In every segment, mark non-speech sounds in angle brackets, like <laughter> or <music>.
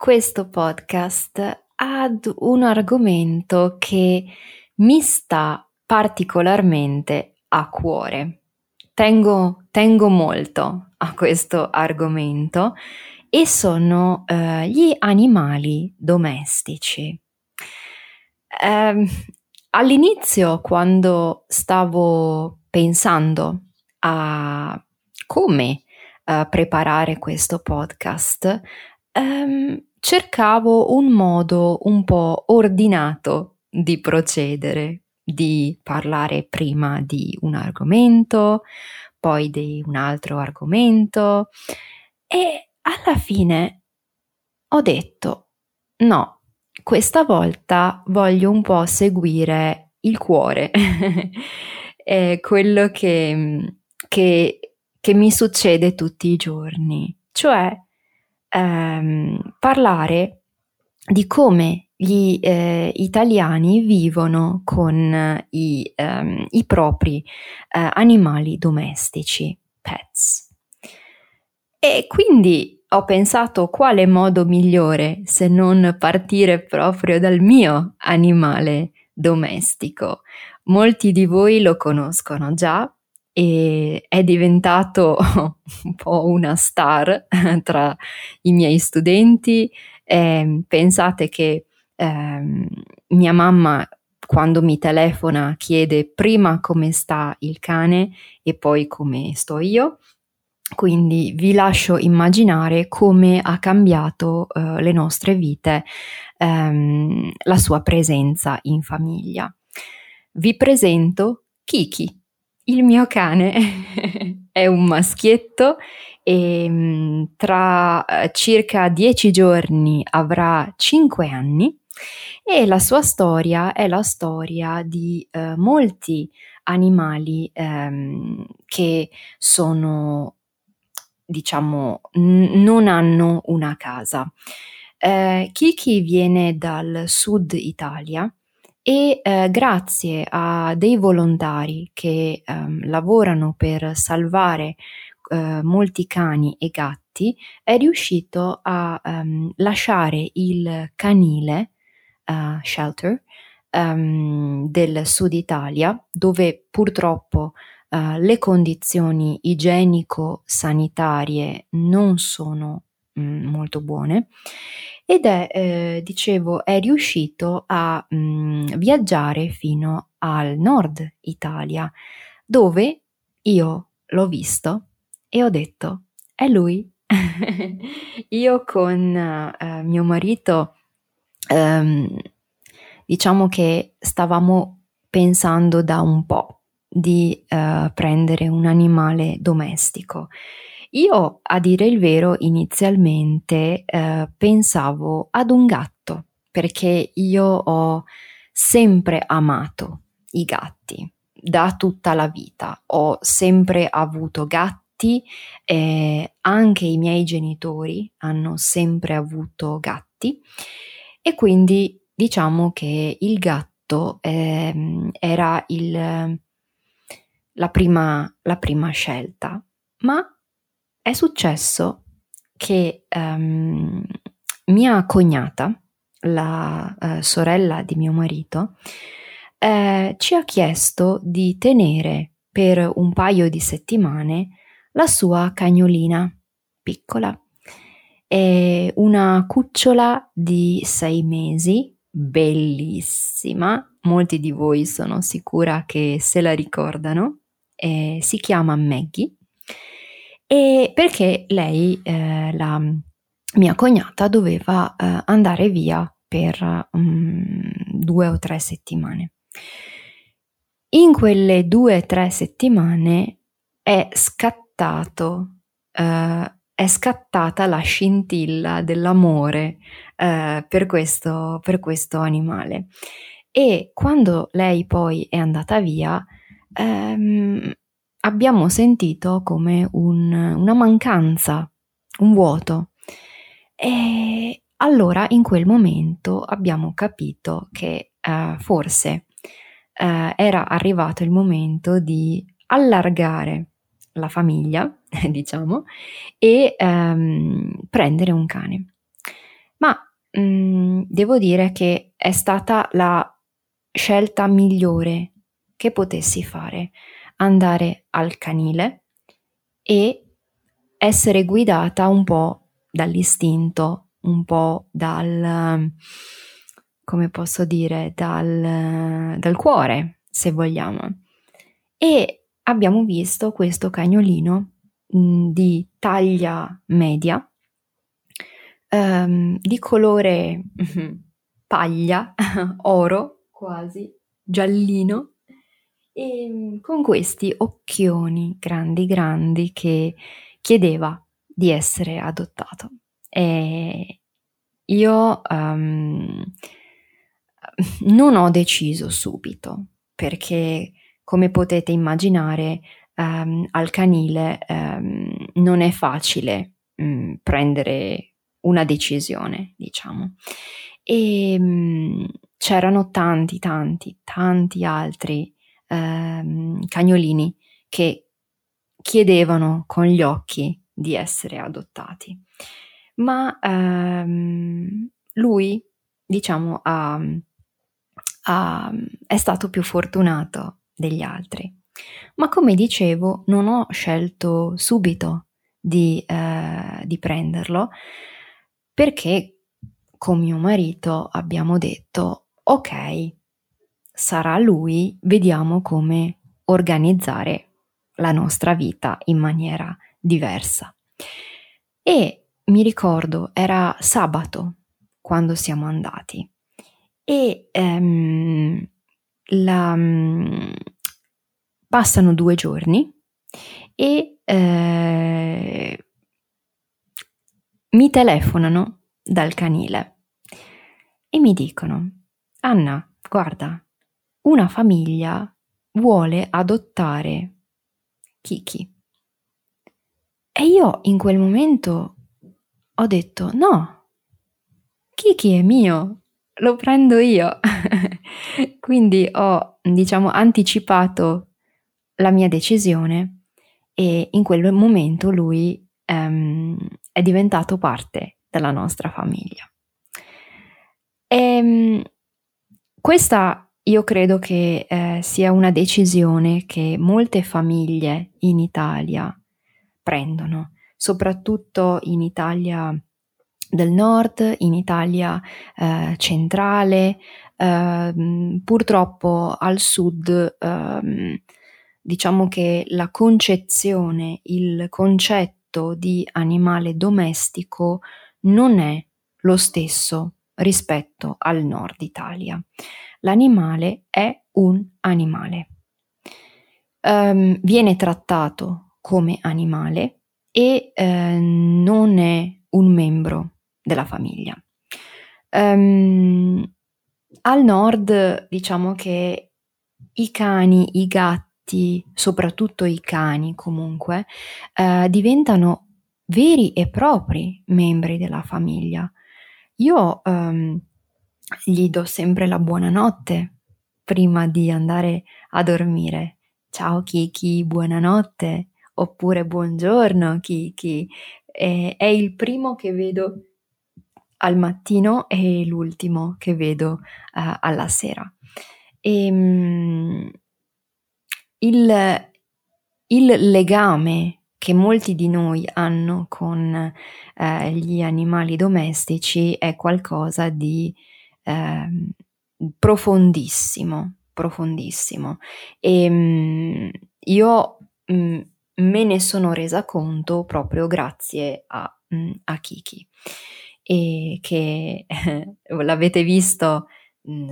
questo podcast ad un argomento che mi sta particolarmente a cuore. Tengo, tengo molto a questo argomento e sono eh, gli animali domestici. Eh, all'inizio, quando stavo pensando a come uh, preparare questo podcast, um, cercavo un modo un po' ordinato di procedere, di parlare prima di un argomento, poi di un altro argomento e alla fine ho detto no, questa volta voglio un po' seguire il cuore <laughs> è quello che, che, che, mi succede tutti i giorni, cioè ehm, parlare di come gli eh, italiani vivono con i, ehm, i propri eh, animali domestici, pets. E quindi ho pensato quale modo migliore se non partire proprio dal mio animale domestico. Molti di voi lo conoscono già e è diventato <laughs> un po' una star <laughs> tra i miei studenti. Eh, pensate che eh, mia mamma quando mi telefona chiede prima come sta il cane e poi come sto io. Quindi vi lascio immaginare come ha cambiato uh, le nostre vite um, la sua presenza in famiglia vi presento Kiki, il mio cane. <laughs> è un maschietto e mm, tra eh, circa dieci giorni avrà cinque anni e la sua storia è la storia di eh, molti animali ehm, che sono, diciamo, n- non hanno una casa. Eh, Kiki viene dal sud Italia e eh, grazie a dei volontari che ehm, lavorano per salvare eh, molti cani e gatti è riuscito a ehm, lasciare il canile uh, shelter um, del sud Italia dove purtroppo uh, le condizioni igienico-sanitarie non sono mm, molto buone ed è, eh, dicevo, è riuscito a mh, mm, viaggiare fino al nord Italia, dove io l'ho visto e ho detto, è lui. <laughs> io con uh, mio marito, um, diciamo che stavamo pensando da un po' di uh, prendere un animale domestico io, a dire il vero, inizialmente eh, pensavo ad un gatto, perché io ho sempre amato i gatti da tutta la vita. Ho sempre avuto gatti, eh, anche i miei genitori hanno sempre avuto gatti e quindi diciamo che il gatto eh, era il, la, prima, la prima scelta. Ma è successo che um, mia cognata, la uh, sorella di mio marito, eh, ci ha chiesto di tenere per un paio di settimane la sua cagnolina piccola. È una cucciola di sei mesi, bellissima. Molti di voi sono sicura che se la ricordano. Eh, si chiama Maggie. E perché lei, eh, la mia cognata, doveva eh, andare via per um, due o tre settimane. In quelle due o tre settimane è scattato, eh, è scattata la scintilla dell'amore eh, per, questo, per questo animale. E quando lei poi è andata via, ehm, abbiamo sentito come un, una mancanza, un vuoto. E allora in quel momento abbiamo capito che eh, forse eh, era arrivato il momento di allargare la famiglia, <laughs> diciamo, e ehm, prendere un cane. Ma mh, mm, devo dire che è stata la scelta migliore che potessi fare, andare al canile e essere guidata un po' dall'istinto, un po' dal come posso dire, dal, dal cuore, se vogliamo. E abbiamo visto questo cagnolino mh, di taglia media, um, di colore <laughs> paglia, <laughs> oro quasi, giallino, e mm, con questi occhioni grandi grandi che chiedeva di essere adottato. E io um, non ho deciso subito, perché come potete immaginare um, al canile um, non è facile um, prendere una decisione, diciamo. E c'erano tanti, tanti, tanti altri cagnolini che chiedevano con gli occhi di essere adottati. Ma lui, diciamo, ha ha, è stato più fortunato degli altri. Ma come dicevo, non ho scelto subito di, eh, di prenderlo perché con mio marito abbiamo detto ok, sarà lui, vediamo come organizzare la nostra vita in maniera diversa. E mi ricordo, era sabato quando siamo andati e ehm, la, mm, passano due giorni e eh, mi telefonano dal canile e mi dicono Anna, guarda, una famiglia vuole adottare Kiki. E io in quel momento ho detto no, Kiki è mio, lo prendo io. <laughs> Quindi ho, diciamo, anticipato la mia decisione e in quel momento lui um, è diventato parte della nostra famiglia. E, um, questa io credo che eh, sia una decisione che molte famiglie in Italia prendono, soprattutto in Italia del nord, in Italia eh, centrale, eh, purtroppo al sud eh, diciamo che la concezione, il concetto di animale domestico non è lo stesso rispetto al nord Italia. L'animale è un animale. Um, viene trattato come animale e eh, non è un membro della famiglia. Um, al nord diciamo che i cani, i gatti, soprattutto i cani comunque, uh, diventano veri e propri membri della famiglia. Io um, gli do sempre la buonanotte prima di andare a dormire. Ciao Kiki, buonanotte. Oppure buongiorno Kiki. E, è il primo che vedo al mattino e l'ultimo che vedo uh, alla sera. E, um, il, il legame che molti di noi hanno con eh, gli animali domestici è qualcosa di eh, profondissimo, profondissimo. E mh, mm, io mh, mm, me ne sono resa conto proprio grazie a, mh, mm, a Kiki e che <laughs> l'avete visto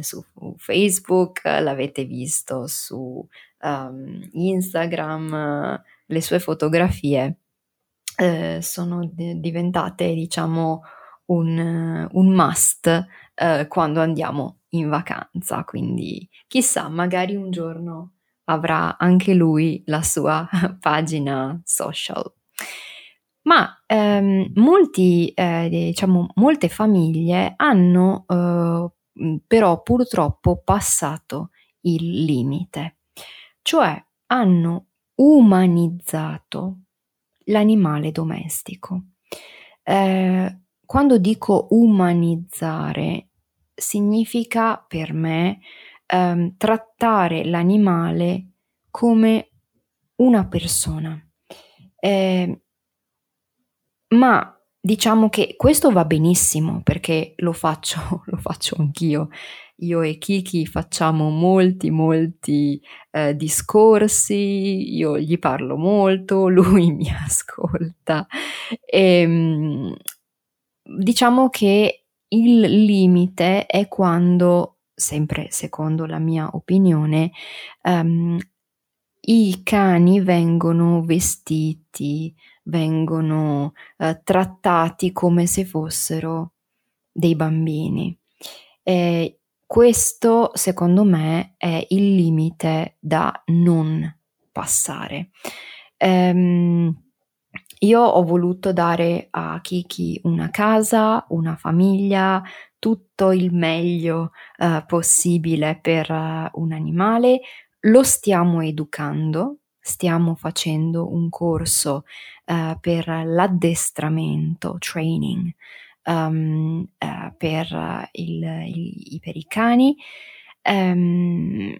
su Facebook, l'avete visto su um, Instagram, le sue fotografie eh, sono d- diventate, diciamo, un, un must eh, quando andiamo in vacanza. Quindi chissà, magari un giorno avrà anche lui la sua <laughs> pagina social. Ma ehm, molti, eh, diciamo, molte famiglie hanno eh, però purtroppo passato il limite, cioè hanno umanizzato l'animale domestico. Eh, quando dico umanizzare, significa per me ehm, trattare l'animale come una persona. Eh, ma diciamo che questo va benissimo perché lo faccio, <laughs> lo faccio anch'io io e Kiki facciamo molti, molti eh, discorsi, io gli parlo molto, <laughs> lui mi ascolta. E, ehm, diciamo che il limite è quando, sempre secondo la mia opinione, um, i cani vengono vestiti, vengono uh, trattati come se fossero dei bambini. Eh, questo, secondo me, è il limite da non passare. Um, io ho voluto dare a Kiki una casa, una famiglia, tutto il meglio uh, possibile per uh, un animale. Lo stiamo educando, stiamo facendo un corso uh, per l'addestramento, training um, uh, per, il, il, per, i cani, um,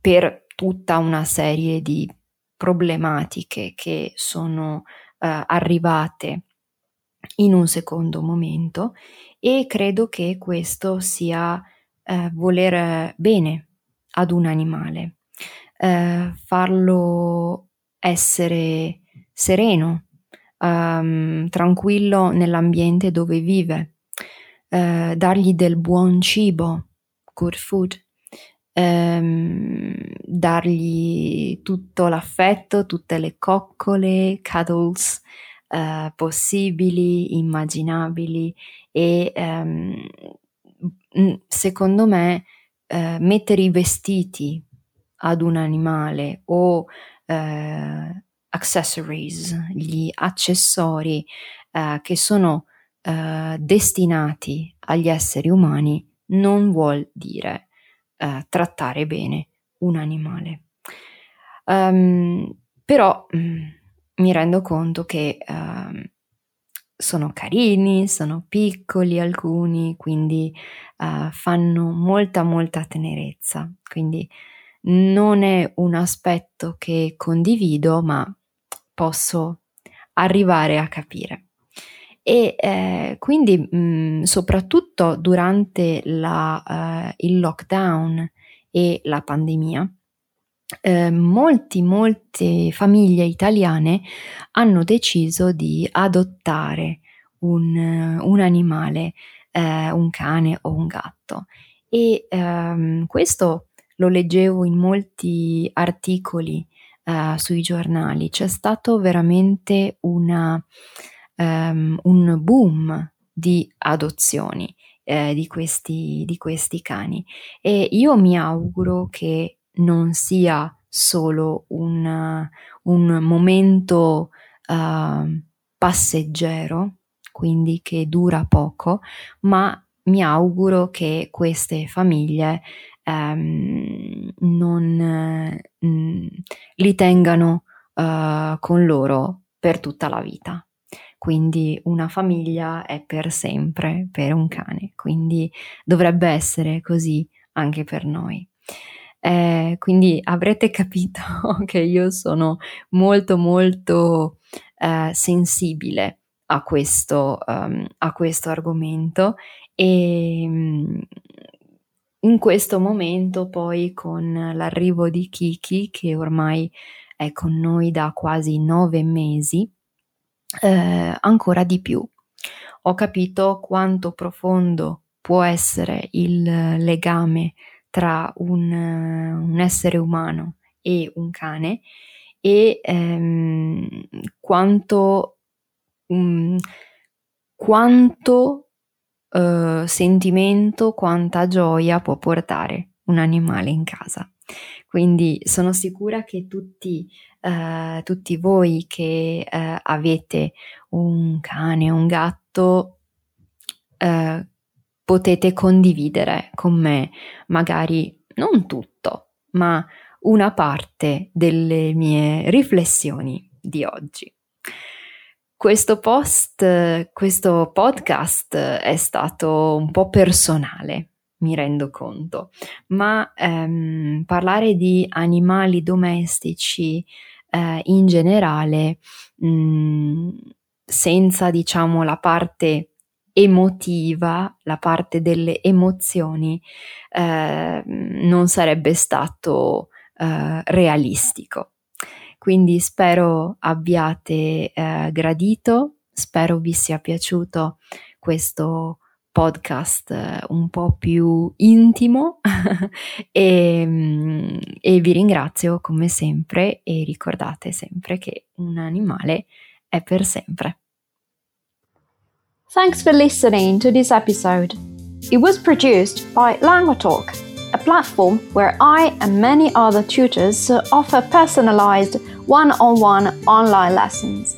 per tutta una serie di problematiche che sono uh, arrivate in un secondo momento e credo che questo sia uh, voler bene ad un animale, farlo essere sereno, um, tranquillo nell'ambiente dove vive, uh, dargli del buon cibo, good food, um, dargli tutto l'affetto, tutte le coccole, cuddles uh, possibili, immaginabili e um, secondo me uh, mettere i vestiti ad un animale o Uh, accessories, gli accessori eh, che sono eh, destinati agli esseri umani, non vuol dire eh, trattare bene un animale. Um, però mm, mi rendo conto che uh, sono carini, sono piccoli alcuni, quindi uh, fanno molta molta tenerezza. Quindi non è un aspetto che condivido, ma posso arrivare a capire. E eh, quindi mh, mm, soprattutto durante la, uh, il lockdown e la pandemia, eh, molti, molte famiglie italiane hanno deciso di adottare un, un animale, eh, un cane o un gatto. E ehm, questo lo leggevo in molti articoli uh, sui giornali, c'è stato veramente una, um, un boom di adozioni eh, di, questi, di questi cani. E io mi auguro che non sia solo un, un momento uh, passeggero, quindi che dura poco, ma mi auguro che queste famiglie ehm, non mm, li tengano uh, con loro per tutta la vita. Quindi una famiglia è per sempre per un cane, quindi dovrebbe essere così anche per noi. Eh, quindi avrete capito <laughs> che io sono molto molto eh, sensibile a questo, um, a questo argomento e um, in questo momento poi con l'arrivo di Kiki che ormai è con noi da quasi nove mesi eh, ancora di più. Ho capito quanto profondo può essere il legame tra un, un essere umano e un cane e ehm, quanto, um, quanto uh, sentimento, quanta gioia può portare un animale in casa. Quindi sono sicura che tutti, uh, tutti voi che uh, avete un cane, un gatto, potete condividere con me magari non tutto, ma una parte delle mie riflessioni di oggi. Questo post, questo podcast è stato un po' personale, mi rendo conto, ma ehm, parlare di animali domestici eh, in generale, mh, mm, senza diciamo la parte emotiva, la parte delle emozioni, eh, non sarebbe stato eh, realistico. Quindi spero abbiate eh, gradito, spero vi sia piaciuto questo podcast eh, un po' più intimo <laughs> e, mm, e vi ringrazio come sempre e ricordate sempre che un animale è per sempre. Thanks for listening to this episode. It was produced by LanguaTalk, platform where I and many other tutors offer personalized one on one online lessons.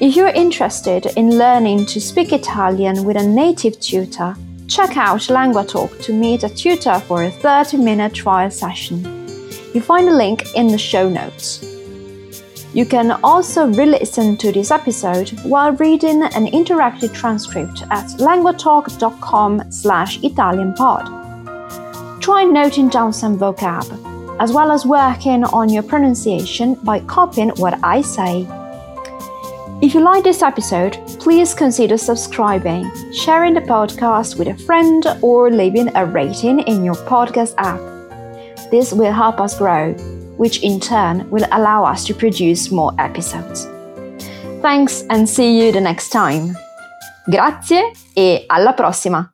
If you're interested in learning to speak Italian with a native tutor, check out LanguaTalk to meet a tutor for a 30 minute trial session. You find a link in the show notes. You can also re-listen to this episode while reading an interactive transcript at languatalk.com slash italianpod. Try noting down some vocab, as well as working on your pronunciation by copying what I say. If you like this episode, please consider subscribing, sharing the podcast with a friend, or leaving a rating in your podcast app. This will help us grow which in turn will allow us to produce more episodes. Thanks and see you the next time. Grazie e alla prossima!